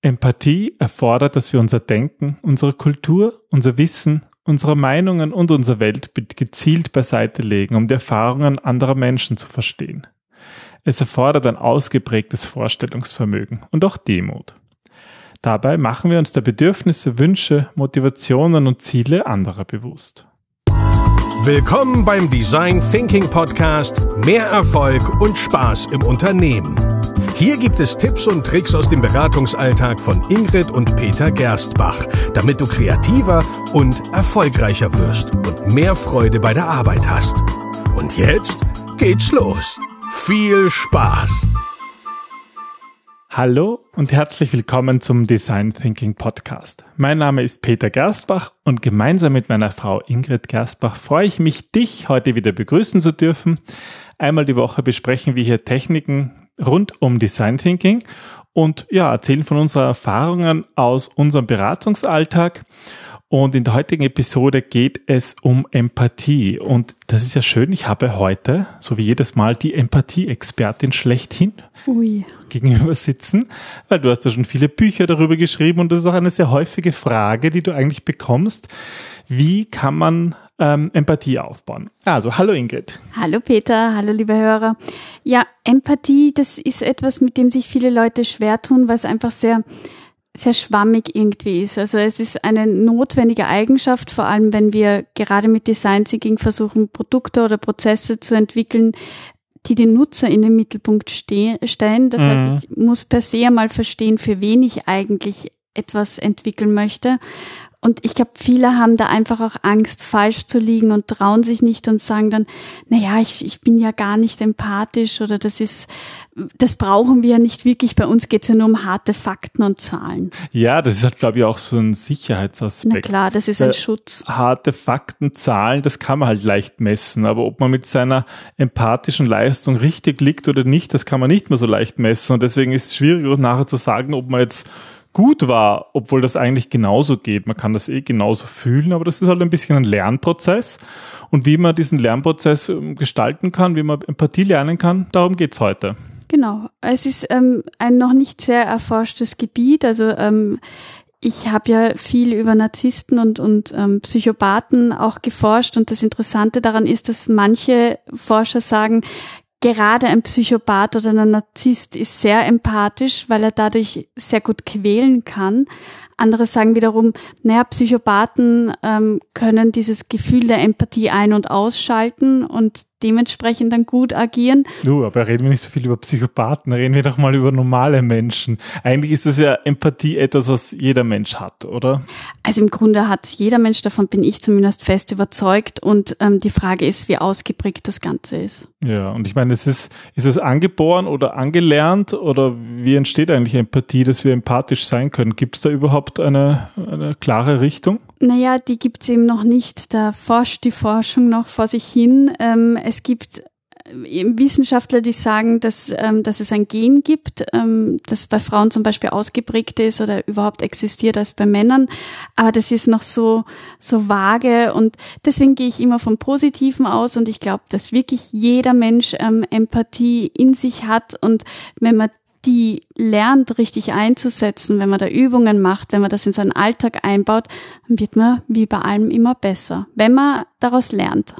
Empathie erfordert, dass wir unser Denken, unsere Kultur, unser Wissen, unsere Meinungen und unser Weltbild gezielt beiseite legen, um die Erfahrungen anderer Menschen zu verstehen. Es erfordert ein ausgeprägtes Vorstellungsvermögen und auch Demut. Dabei machen wir uns der Bedürfnisse, Wünsche, Motivationen und Ziele anderer bewusst. Willkommen beim Design Thinking Podcast Mehr Erfolg und Spaß im Unternehmen. Hier gibt es Tipps und Tricks aus dem Beratungsalltag von Ingrid und Peter Gerstbach, damit du kreativer und erfolgreicher wirst und mehr Freude bei der Arbeit hast. Und jetzt geht's los. Viel Spaß! Hallo und herzlich willkommen zum Design Thinking Podcast. Mein Name ist Peter Gerstbach und gemeinsam mit meiner Frau Ingrid Gerstbach freue ich mich, dich heute wieder begrüßen zu dürfen. Einmal die Woche besprechen wir hier Techniken rund um Design Thinking und ja, erzählen von unseren Erfahrungen aus unserem Beratungsalltag. Und in der heutigen Episode geht es um Empathie. Und das ist ja schön. Ich habe heute, so wie jedes Mal, die Empathie-Expertin schlechthin Ui. gegenüber sitzen, weil du hast ja schon viele Bücher darüber geschrieben und das ist auch eine sehr häufige Frage, die du eigentlich bekommst. Wie kann man ähm, Empathie aufbauen. Also, hallo Ingrid. Hallo Peter, hallo liebe Hörer. Ja, Empathie, das ist etwas, mit dem sich viele Leute schwer tun, weil es einfach sehr sehr schwammig irgendwie ist. Also es ist eine notwendige Eigenschaft, vor allem wenn wir gerade mit Design Thinking versuchen, Produkte oder Prozesse zu entwickeln, die den Nutzer in den Mittelpunkt stellen. Das mhm. heißt, ich muss per se einmal verstehen, für wen ich eigentlich etwas entwickeln möchte. Und ich glaube, viele haben da einfach auch Angst, falsch zu liegen und trauen sich nicht und sagen dann, na ja, ich, ich bin ja gar nicht empathisch oder das ist, das brauchen wir ja nicht wirklich. Bei uns geht es ja nur um harte Fakten und Zahlen. Ja, das ist halt, glaube ich, auch so ein Sicherheitsaspekt. Na klar, das ist ein Schutz. Harte Fakten, Zahlen, das kann man halt leicht messen. Aber ob man mit seiner empathischen Leistung richtig liegt oder nicht, das kann man nicht mehr so leicht messen. Und deswegen ist es schwierig, nachher zu sagen, ob man jetzt gut war, obwohl das eigentlich genauso geht. Man kann das eh genauso fühlen, aber das ist halt ein bisschen ein Lernprozess. Und wie man diesen Lernprozess ähm, gestalten kann, wie man Empathie lernen kann, darum geht's heute. Genau. Es ist ähm, ein noch nicht sehr erforschtes Gebiet. Also ähm, ich habe ja viel über Narzissten und, und ähm, Psychopathen auch geforscht und das Interessante daran ist, dass manche Forscher sagen, gerade ein Psychopath oder ein Narzisst ist sehr empathisch, weil er dadurch sehr gut quälen kann. Andere sagen wiederum, naja, Psychopathen ähm, können dieses Gefühl der Empathie ein- und ausschalten und dementsprechend dann gut agieren. Du, aber reden wir nicht so viel über Psychopathen, reden wir doch mal über normale Menschen. Eigentlich ist das ja Empathie etwas, was jeder Mensch hat, oder? Also im Grunde hat jeder Mensch, davon bin ich zumindest fest überzeugt. Und ähm, die Frage ist, wie ausgeprägt das Ganze ist. Ja, und ich meine, es ist, ist es angeboren oder angelernt oder wie entsteht eigentlich Empathie, dass wir empathisch sein können? Gibt es da überhaupt eine, eine klare Richtung? Naja, die gibt's eben noch nicht. Da forscht die Forschung noch vor sich hin. Ähm, es gibt äh, Wissenschaftler, die sagen, dass, ähm, dass es ein Gen gibt, ähm, das bei Frauen zum Beispiel ausgeprägt ist oder überhaupt existiert als bei Männern. Aber das ist noch so, so vage und deswegen gehe ich immer vom Positiven aus und ich glaube, dass wirklich jeder Mensch ähm, Empathie in sich hat und wenn man die lernt, richtig einzusetzen, wenn man da Übungen macht, wenn man das in seinen Alltag einbaut, dann wird man wie bei allem immer besser, wenn man daraus lernt.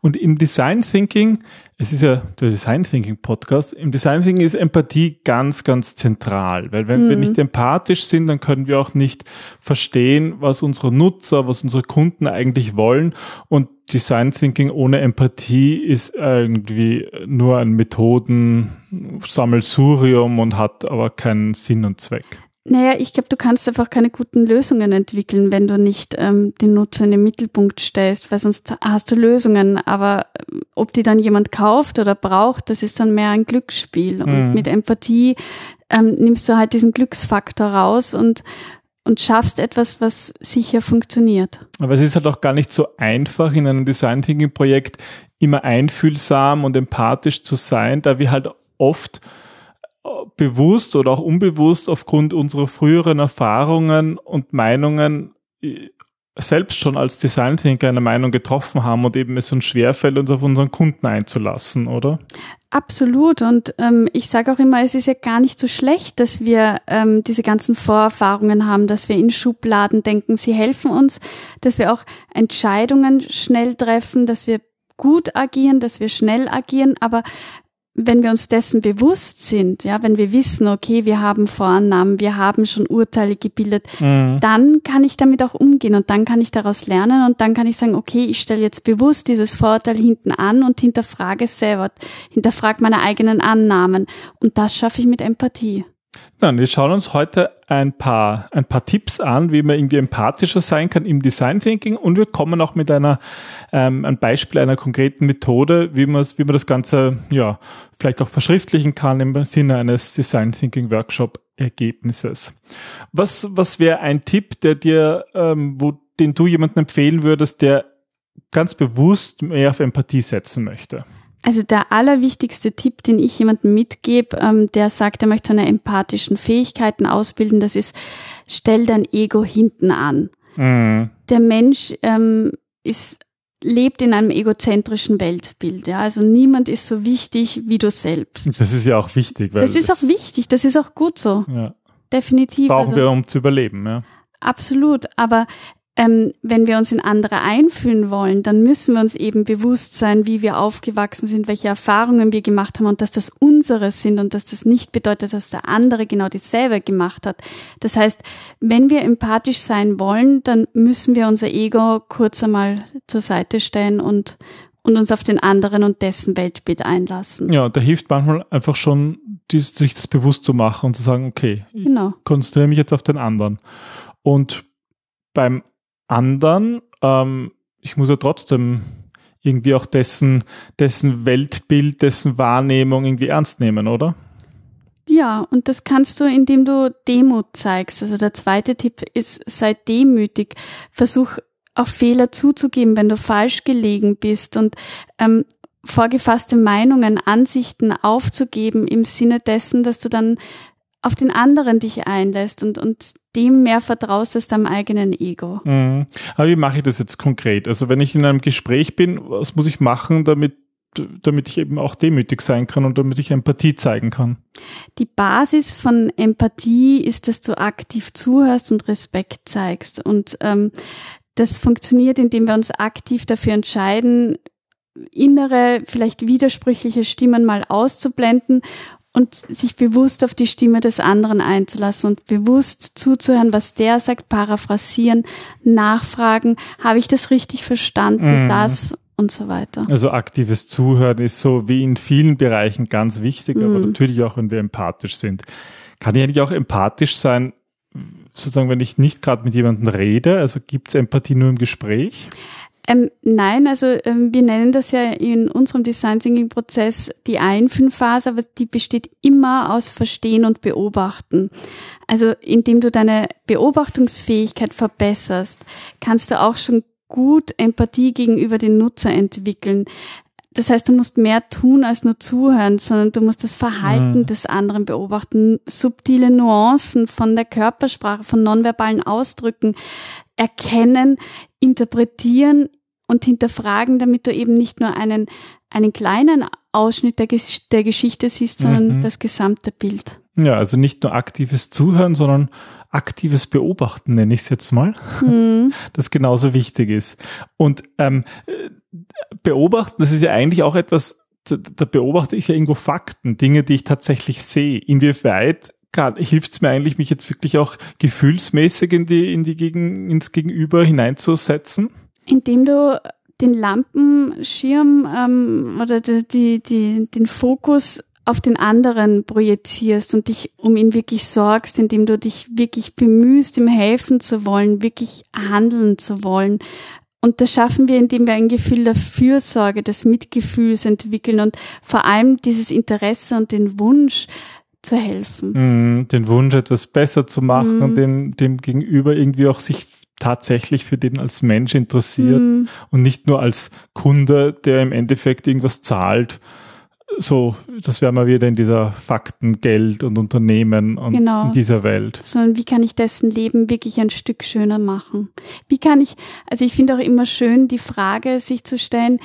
Und im Design Thinking, es ist ja der Design Thinking Podcast, im Design Thinking ist Empathie ganz, ganz zentral, weil wenn mhm. wir nicht empathisch sind, dann können wir auch nicht verstehen, was unsere Nutzer, was unsere Kunden eigentlich wollen. Und Design Thinking ohne Empathie ist irgendwie nur ein Methodensammelsurium und hat aber keinen Sinn und Zweck. Naja, ich glaube, du kannst einfach keine guten Lösungen entwickeln, wenn du nicht ähm, den Nutzer in den Mittelpunkt stellst, weil sonst hast du Lösungen. Aber ähm, ob die dann jemand kauft oder braucht, das ist dann mehr ein Glücksspiel. Und mhm. mit Empathie ähm, nimmst du halt diesen Glücksfaktor raus und und schaffst etwas, was sicher funktioniert. Aber es ist halt auch gar nicht so einfach in einem Design Thinking Projekt immer einfühlsam und empathisch zu sein, da wir halt oft äh, bewusst oder auch unbewusst aufgrund unserer früheren Erfahrungen und Meinungen äh, selbst schon als Design Thinker eine Meinung getroffen haben und eben es uns schwerfällt, uns auf unseren Kunden einzulassen, oder? Absolut. Und ähm, ich sage auch immer, es ist ja gar nicht so schlecht, dass wir ähm, diese ganzen Vorerfahrungen haben, dass wir in Schubladen denken, sie helfen uns, dass wir auch Entscheidungen schnell treffen, dass wir gut agieren, dass wir schnell agieren, aber wenn wir uns dessen bewusst sind, ja, wenn wir wissen, okay, wir haben Vorannahmen, wir haben schon Urteile gebildet, mhm. dann kann ich damit auch umgehen und dann kann ich daraus lernen und dann kann ich sagen, okay, ich stelle jetzt bewusst dieses Vorurteil hinten an und hinterfrage selber, hinterfrage meine eigenen Annahmen und das schaffe ich mit Empathie. Dann, wir schauen uns heute ein paar, ein paar Tipps an, wie man irgendwie empathischer sein kann im Design Thinking und wir kommen auch mit einer, ähm, ein Beispiel einer konkreten Methode, wie man wie man das Ganze, ja, vielleicht auch verschriftlichen kann im Sinne eines Design Thinking Workshop Ergebnisses. Was, was wäre ein Tipp, der dir, ähm, wo, den du jemandem empfehlen würdest, der ganz bewusst mehr auf Empathie setzen möchte? Also der allerwichtigste Tipp, den ich jemandem mitgebe, ähm, der sagt, er möchte seine empathischen Fähigkeiten ausbilden, das ist, stell dein Ego hinten an. Mhm. Der Mensch ähm, ist lebt in einem egozentrischen Weltbild. Ja, also niemand ist so wichtig wie du selbst. Das ist ja auch wichtig. Das ist auch wichtig. Das ist auch gut so. Ja. Definitiv. Brauchen also, wir, um zu überleben. Ja. Absolut. Aber ähm, wenn wir uns in andere einfühlen wollen, dann müssen wir uns eben bewusst sein, wie wir aufgewachsen sind, welche Erfahrungen wir gemacht haben und dass das unsere sind und dass das nicht bedeutet, dass der andere genau dieselbe gemacht hat. Das heißt, wenn wir empathisch sein wollen, dann müssen wir unser Ego kurz einmal zur Seite stellen und und uns auf den anderen und dessen Weltbild einlassen. Ja, da hilft manchmal einfach schon, dies, sich das bewusst zu machen und zu sagen, okay, genau. ich konzentriere mich jetzt auf den anderen. Und beim anderen, ähm, ich muss ja trotzdem irgendwie auch dessen, dessen Weltbild, dessen Wahrnehmung irgendwie ernst nehmen, oder? Ja, und das kannst du, indem du Demut zeigst. Also der zweite Tipp ist, sei demütig. Versuch auch Fehler zuzugeben, wenn du falsch gelegen bist und ähm, vorgefasste Meinungen, Ansichten aufzugeben im Sinne dessen, dass du dann auf den anderen dich einlässt und, und dem mehr vertraust als deinem eigenen Ego. Mhm. Aber wie mache ich das jetzt konkret? Also wenn ich in einem Gespräch bin, was muss ich machen, damit damit ich eben auch demütig sein kann und damit ich Empathie zeigen kann. Die Basis von Empathie ist, dass du aktiv zuhörst und Respekt zeigst. Und ähm, das funktioniert, indem wir uns aktiv dafür entscheiden, innere, vielleicht widersprüchliche Stimmen mal auszublenden und sich bewusst auf die Stimme des anderen einzulassen und bewusst zuzuhören, was der sagt, paraphrasieren, nachfragen, habe ich das richtig verstanden, mhm. das und so weiter. Also aktives Zuhören ist so wie in vielen Bereichen ganz wichtig, mhm. aber natürlich auch, wenn wir empathisch sind. Kann ich eigentlich auch empathisch sein, sozusagen, wenn ich nicht gerade mit jemandem rede? Also gibt es Empathie nur im Gespräch? Ähm, nein, also ähm, wir nennen das ja in unserem Design Thinking Prozess die Einfühlphase, aber die besteht immer aus Verstehen und Beobachten. Also indem du deine Beobachtungsfähigkeit verbesserst, kannst du auch schon gut Empathie gegenüber den Nutzer entwickeln. Das heißt, du musst mehr tun als nur zuhören, sondern du musst das Verhalten mhm. des anderen beobachten, subtile Nuancen von der Körpersprache, von nonverbalen Ausdrücken erkennen, interpretieren, und hinterfragen, damit du eben nicht nur einen, einen kleinen Ausschnitt der, der Geschichte siehst, sondern mhm. das gesamte Bild. Ja, also nicht nur aktives Zuhören, sondern aktives Beobachten, nenne ich es jetzt mal, mhm. das genauso wichtig ist. Und ähm, beobachten, das ist ja eigentlich auch etwas, da, da beobachte ich ja irgendwo Fakten, Dinge, die ich tatsächlich sehe. Inwieweit hilft es mir eigentlich, mich jetzt wirklich auch gefühlsmäßig in die, in die Gegen, ins Gegenüber hineinzusetzen? Indem du den Lampenschirm ähm, oder die, die, die, den Fokus auf den anderen projizierst und dich um ihn wirklich sorgst, indem du dich wirklich bemühst, ihm helfen zu wollen, wirklich handeln zu wollen. Und das schaffen wir, indem wir ein Gefühl der Fürsorge, des Mitgefühls entwickeln und vor allem dieses Interesse und den Wunsch zu helfen. Mm, den Wunsch, etwas besser zu machen mm. und dem, dem Gegenüber irgendwie auch sich tatsächlich für den als Mensch interessiert mhm. und nicht nur als Kunde, der im Endeffekt irgendwas zahlt, so, das wäre mal wieder in dieser Fakten, Geld und Unternehmen und Genau. in dieser Welt. sondern wie kann ich dessen Leben wirklich ein Stück schöner machen? Wie kann ich, also ich finde auch immer schön, die Frage sich zu stellen,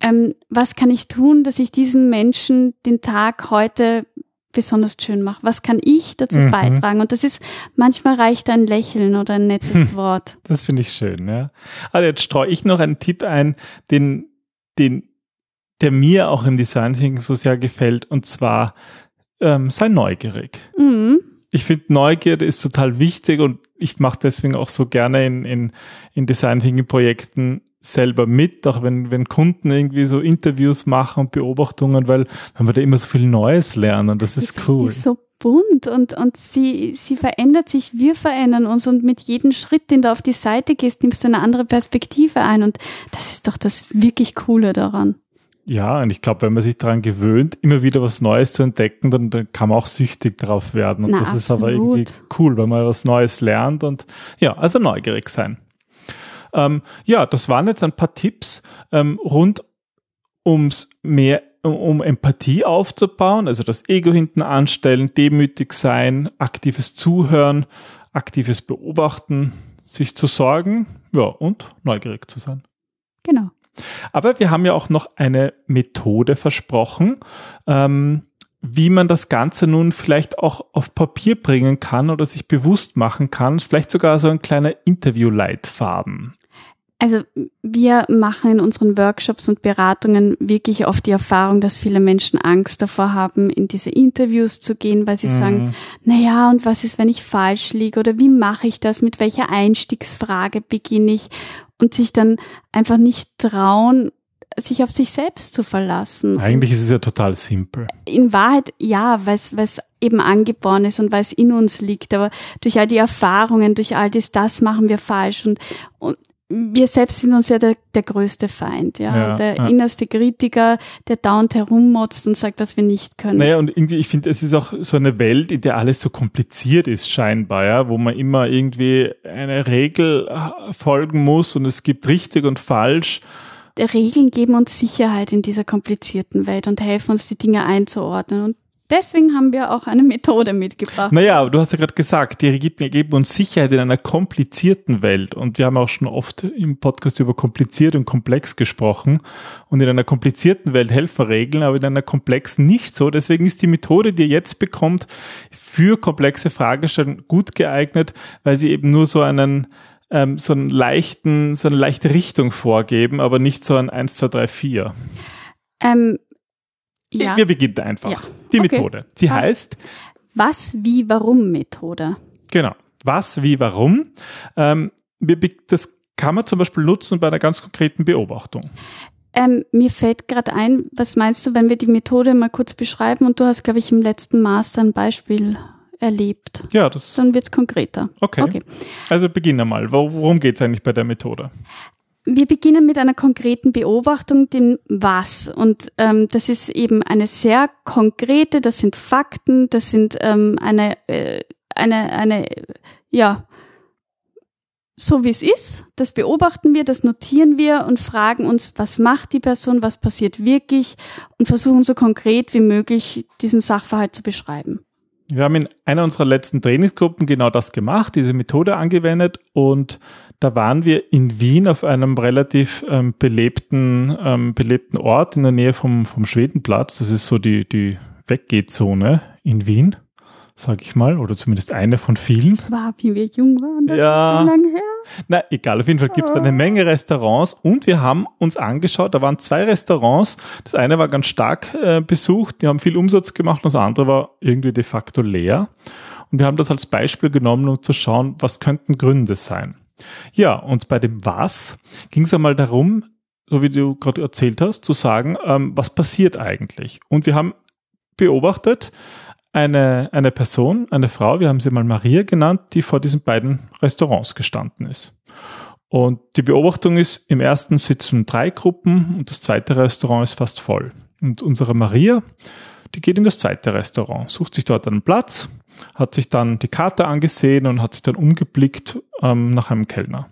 ähm, was kann ich tun, dass ich diesen Menschen den Tag heute besonders schön mache? Was kann ich dazu Mhm. beitragen? Und das ist, manchmal reicht ein Lächeln oder ein nettes Wort. Das finde ich schön, ja. Also jetzt streue ich noch einen Tipp ein, den, den, der mir auch im Design Thinking so sehr gefällt, und zwar ähm, sei neugierig. Mhm. Ich finde Neugierde ist total wichtig und ich mache deswegen auch so gerne in, in, in Design Thinking Projekten selber mit, auch wenn, wenn Kunden irgendwie so Interviews machen und Beobachtungen, weil, weil wir da immer so viel Neues lernen. Das ist Die cool. ist so bunt und, und sie, sie verändert sich, wir verändern uns und mit jedem Schritt, den du auf die Seite gehst, nimmst du eine andere Perspektive ein und das ist doch das wirklich Coole daran. Ja, und ich glaube, wenn man sich daran gewöhnt, immer wieder was Neues zu entdecken, dann, dann kann man auch süchtig drauf werden. Und Na, das ist aber absolut. irgendwie cool, weil man was Neues lernt und ja, also neugierig sein. Ähm, ja, das waren jetzt ein paar Tipps ähm, rund ums mehr um- Empathie aufzubauen, also das Ego hinten anstellen, demütig sein, aktives Zuhören, aktives Beobachten, sich zu sorgen, ja, und neugierig zu sein. Genau. Aber wir haben ja auch noch eine Methode versprochen, ähm, wie man das Ganze nun vielleicht auch auf Papier bringen kann oder sich bewusst machen kann. Vielleicht sogar so ein kleiner Interview-Leitfaden. Also wir machen in unseren Workshops und Beratungen wirklich oft die Erfahrung, dass viele Menschen Angst davor haben, in diese Interviews zu gehen, weil sie Mhm. sagen, na ja, und was ist, wenn ich falsch liege oder wie mache ich das, mit welcher Einstiegsfrage beginne ich und sich dann einfach nicht trauen, sich auf sich selbst zu verlassen. Eigentlich ist es ja total simpel. in Wahrheit ja, weil es eben angeboren ist und weil es in uns liegt. Aber durch all die Erfahrungen, durch all das, das machen wir falsch. Und, und wir selbst sind uns ja der, der größte Feind, ja. Ja, der ja. innerste Kritiker, der dauernd herummotzt und sagt, was wir nicht können. Naja, und irgendwie, ich finde, es ist auch so eine Welt, in der alles so kompliziert ist, scheinbar, ja, wo man immer irgendwie eine Regel äh, folgen muss und es gibt richtig und falsch. Die Regeln geben uns Sicherheit in dieser komplizierten Welt und helfen uns, die Dinge einzuordnen. Und deswegen haben wir auch eine Methode mitgebracht. Naja, du hast ja gerade gesagt, die geben, geben uns Sicherheit in einer komplizierten Welt. Und wir haben auch schon oft im Podcast über kompliziert und komplex gesprochen. Und in einer komplizierten Welt helfen Regeln, aber in einer komplexen nicht so. Deswegen ist die Methode, die ihr jetzt bekommt, für komplexe Fragestellungen gut geeignet, weil sie eben nur so einen ähm, so einen leichten, so eine leichte Richtung vorgeben, aber nicht so ein 1, 2, 3, 4. Ähm, ja. Wir beginnen einfach. Ja. Die Okay. Methode. Die Passt. heißt, Was, wie, warum Methode. Genau. Was, wie, warum? Ähm, wir das kann man zum Beispiel nutzen bei einer ganz konkreten Beobachtung. Ähm, mir fällt gerade ein, was meinst du, wenn wir die Methode mal kurz beschreiben und du hast, glaube ich, im letzten Master ein Beispiel erlebt. Ja, das Dann wird's konkreter. okay. Okay. Also beginne mal. Wo- Worum geht es eigentlich bei der Methode? Wir beginnen mit einer konkreten Beobachtung, dem Was. Und ähm, das ist eben eine sehr konkrete, das sind Fakten, das sind ähm, eine, äh, eine, eine, ja, so wie es ist, das beobachten wir, das notieren wir und fragen uns, was macht die Person, was passiert wirklich und versuchen so konkret wie möglich diesen Sachverhalt zu beschreiben. Wir haben in einer unserer letzten Trainingsgruppen genau das gemacht, diese Methode angewendet und da waren wir in Wien auf einem relativ ähm, belebten, ähm, belebten Ort in der Nähe vom, vom Schwedenplatz. Das ist so die, die Weggehzone in Wien, sag ich mal, oder zumindest eine von vielen. War, wie wir jung waren, das Ja. ist so lange her. Na, egal, auf jeden Fall gibt es eine Menge Restaurants und wir haben uns angeschaut, da waren zwei Restaurants. Das eine war ganz stark äh, besucht, die haben viel Umsatz gemacht, und das andere war irgendwie de facto leer. Und wir haben das als Beispiel genommen, um zu schauen, was könnten Gründe sein. Ja, und bei dem Was ging es einmal darum, so wie du gerade erzählt hast, zu sagen, ähm, was passiert eigentlich? Und wir haben beobachtet, eine, eine Person, eine Frau, wir haben sie mal Maria genannt, die vor diesen beiden Restaurants gestanden ist. Und die Beobachtung ist, im ersten sitzen drei Gruppen und das zweite Restaurant ist fast voll. Und unsere Maria, die geht in das zweite Restaurant, sucht sich dort einen Platz, hat sich dann die Karte angesehen und hat sich dann umgeblickt ähm, nach einem Kellner.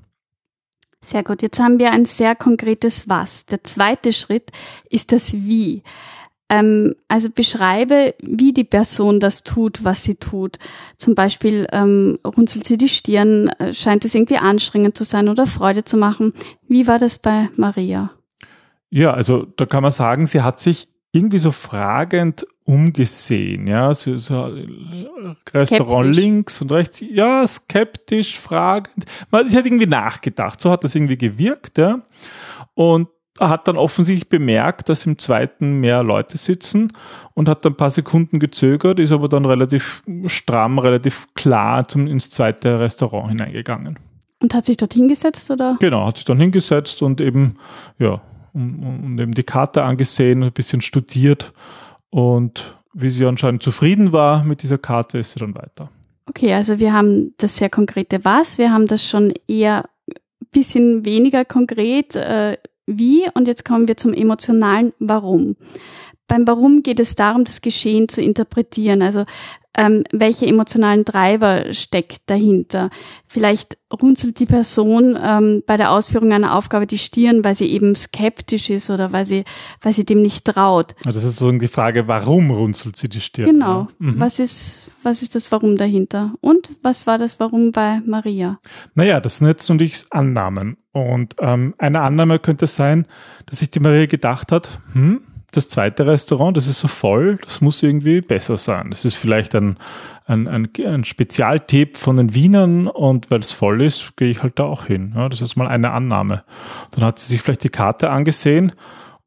Sehr gut. Jetzt haben wir ein sehr konkretes Was. Der zweite Schritt ist das Wie. Ähm, also beschreibe, wie die Person das tut, was sie tut. Zum Beispiel ähm, runzelt sie die Stirn, äh, scheint es irgendwie anstrengend zu sein oder Freude zu machen. Wie war das bei Maria? Ja, also da kann man sagen, sie hat sich irgendwie so fragend umgesehen, ja, so, so Restaurant links und rechts, ja, skeptisch, fragend. Man, sie hat irgendwie nachgedacht, so hat das irgendwie gewirkt, ja. Und hat dann offensichtlich bemerkt, dass im zweiten mehr Leute sitzen und hat dann ein paar Sekunden gezögert, ist aber dann relativ stramm, relativ klar zum, ins zweite Restaurant hineingegangen. Und hat sich dort hingesetzt, oder? Genau, hat sich dann hingesetzt und eben, ja, und, und eben die Karte angesehen, ein bisschen studiert und wie sie anscheinend zufrieden war mit dieser Karte, ist sie dann weiter. Okay, also wir haben das sehr konkrete Was, wir haben das schon eher bisschen weniger konkret äh, wie und jetzt kommen wir zum emotionalen Warum. Beim Warum geht es darum, das Geschehen zu interpretieren. Also ähm, welche emotionalen Treiber steckt dahinter. Vielleicht runzelt die Person ähm, bei der Ausführung einer Aufgabe die Stirn, weil sie eben skeptisch ist oder weil sie, weil sie dem nicht traut. Das ist sozusagen die Frage, warum runzelt sie die Stirn? Genau. Mhm. Was ist, was ist das Warum dahinter? Und was war das Warum bei Maria? Naja, das sind jetzt natürlich Annahmen. Und ähm, eine Annahme könnte sein, dass sich die Maria gedacht hat, hm, das zweite Restaurant, das ist so voll, das muss irgendwie besser sein. Das ist vielleicht ein, ein, ein, ein Spezialtipp von den Wienern und weil es voll ist, gehe ich halt da auch hin. Ja, das ist mal eine Annahme. Dann hat sie sich vielleicht die Karte angesehen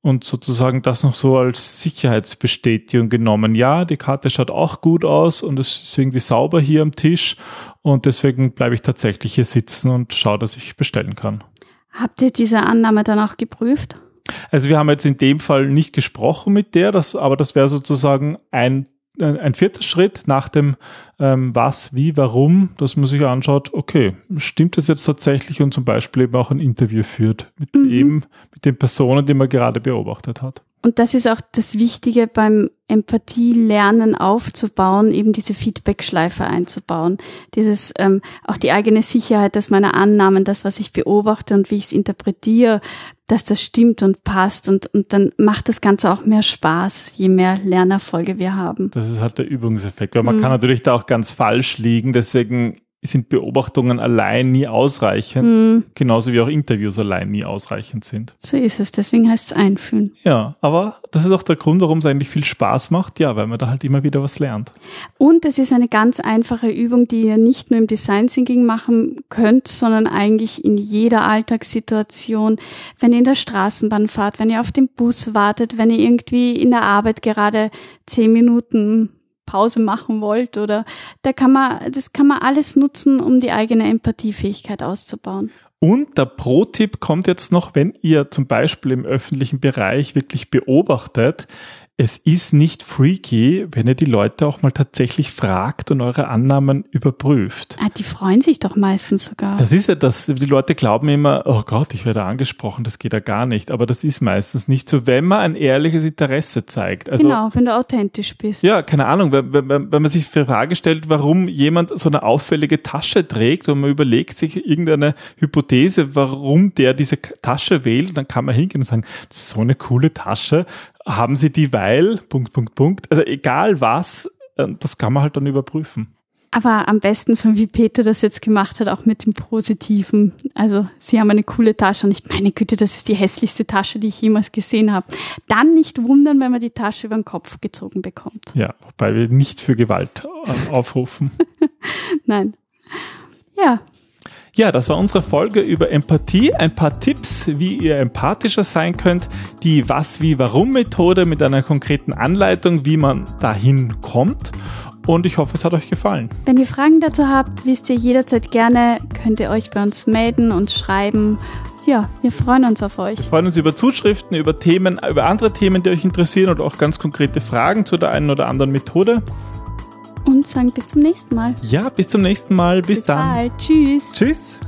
und sozusagen das noch so als Sicherheitsbestätigung genommen. Ja, die Karte schaut auch gut aus und es ist irgendwie sauber hier am Tisch und deswegen bleibe ich tatsächlich hier sitzen und schaue, dass ich bestellen kann. Habt ihr diese Annahme dann auch geprüft? Also wir haben jetzt in dem Fall nicht gesprochen mit der, das, aber das wäre sozusagen ein, ein vierter Schritt nach dem ähm, was, wie, warum, dass man sich anschaut, okay, stimmt das jetzt tatsächlich und zum Beispiel eben auch ein Interview führt mit mhm. eben, mit den Personen, die man gerade beobachtet hat. Und das ist auch das Wichtige beim Empathie-Lernen aufzubauen, eben diese Feedback-Schleife einzubauen. Dieses, ähm, auch die eigene Sicherheit, dass meine Annahmen, das, was ich beobachte und wie ich es interpretiere, dass das stimmt und passt und, und dann macht das Ganze auch mehr Spaß, je mehr Lernerfolge wir haben. Das ist halt der Übungseffekt, weil man mhm. kann natürlich da auch ganz falsch liegen, deswegen sind Beobachtungen allein nie ausreichend, mhm. genauso wie auch Interviews allein nie ausreichend sind. So ist es, deswegen heißt es einfühlen. Ja, aber das ist auch der Grund, warum es eigentlich viel Spaß macht, ja, weil man da halt immer wieder was lernt. Und es ist eine ganz einfache Übung, die ihr nicht nur im Design Thinking machen könnt, sondern eigentlich in jeder Alltagssituation, wenn ihr in der Straßenbahn fahrt, wenn ihr auf den Bus wartet, wenn ihr irgendwie in der Arbeit gerade zehn Minuten Pause machen wollt oder da kann man, das kann man alles nutzen, um die eigene Empathiefähigkeit auszubauen. Und der Pro-Tipp kommt jetzt noch, wenn ihr zum Beispiel im öffentlichen Bereich wirklich beobachtet, es ist nicht freaky, wenn ihr die Leute auch mal tatsächlich fragt und eure Annahmen überprüft. Ah, die freuen sich doch meistens sogar. Das ist ja das, die Leute glauben immer, oh Gott, ich werde angesprochen, das geht ja gar nicht. Aber das ist meistens nicht so, wenn man ein ehrliches Interesse zeigt. Also, genau, wenn du authentisch bist. Ja, keine Ahnung, wenn, wenn, wenn man sich die Frage stellt, warum jemand so eine auffällige Tasche trägt und man überlegt sich irgendeine Hypothese, warum der diese Tasche wählt, dann kann man hingehen und sagen, das ist so eine coole Tasche haben sie die, weil, Punkt, Punkt, Punkt. Also egal was, äh, das kann man halt dann überprüfen. Aber am besten, so wie Peter das jetzt gemacht hat, auch mit dem Positiven. Also, sie haben eine coole Tasche und ich meine Güte, das ist die hässlichste Tasche, die ich jemals gesehen habe. Dann nicht wundern, wenn man die Tasche über den Kopf gezogen bekommt. Ja, wobei wir nichts für Gewalt äh, aufrufen. Nein. Ja, ja, das war unsere Folge über Empathie. Ein paar Tipps, wie ihr empathischer sein könnt. Die Was, Wie, Warum-Methode mit einer konkreten Anleitung, wie man dahin kommt. Und ich hoffe, es hat euch gefallen. Wenn ihr Fragen dazu habt, wisst ihr jederzeit gerne, könnt ihr euch bei uns melden und schreiben. Ja, wir freuen uns auf euch. Wir freuen uns über Zuschriften, über Themen, über andere Themen, die euch interessieren oder auch ganz konkrete Fragen zu der einen oder anderen Methode und sagen bis zum nächsten Mal. Ja, bis zum nächsten Mal. Bis, bis dann. Bald. Tschüss. Tschüss.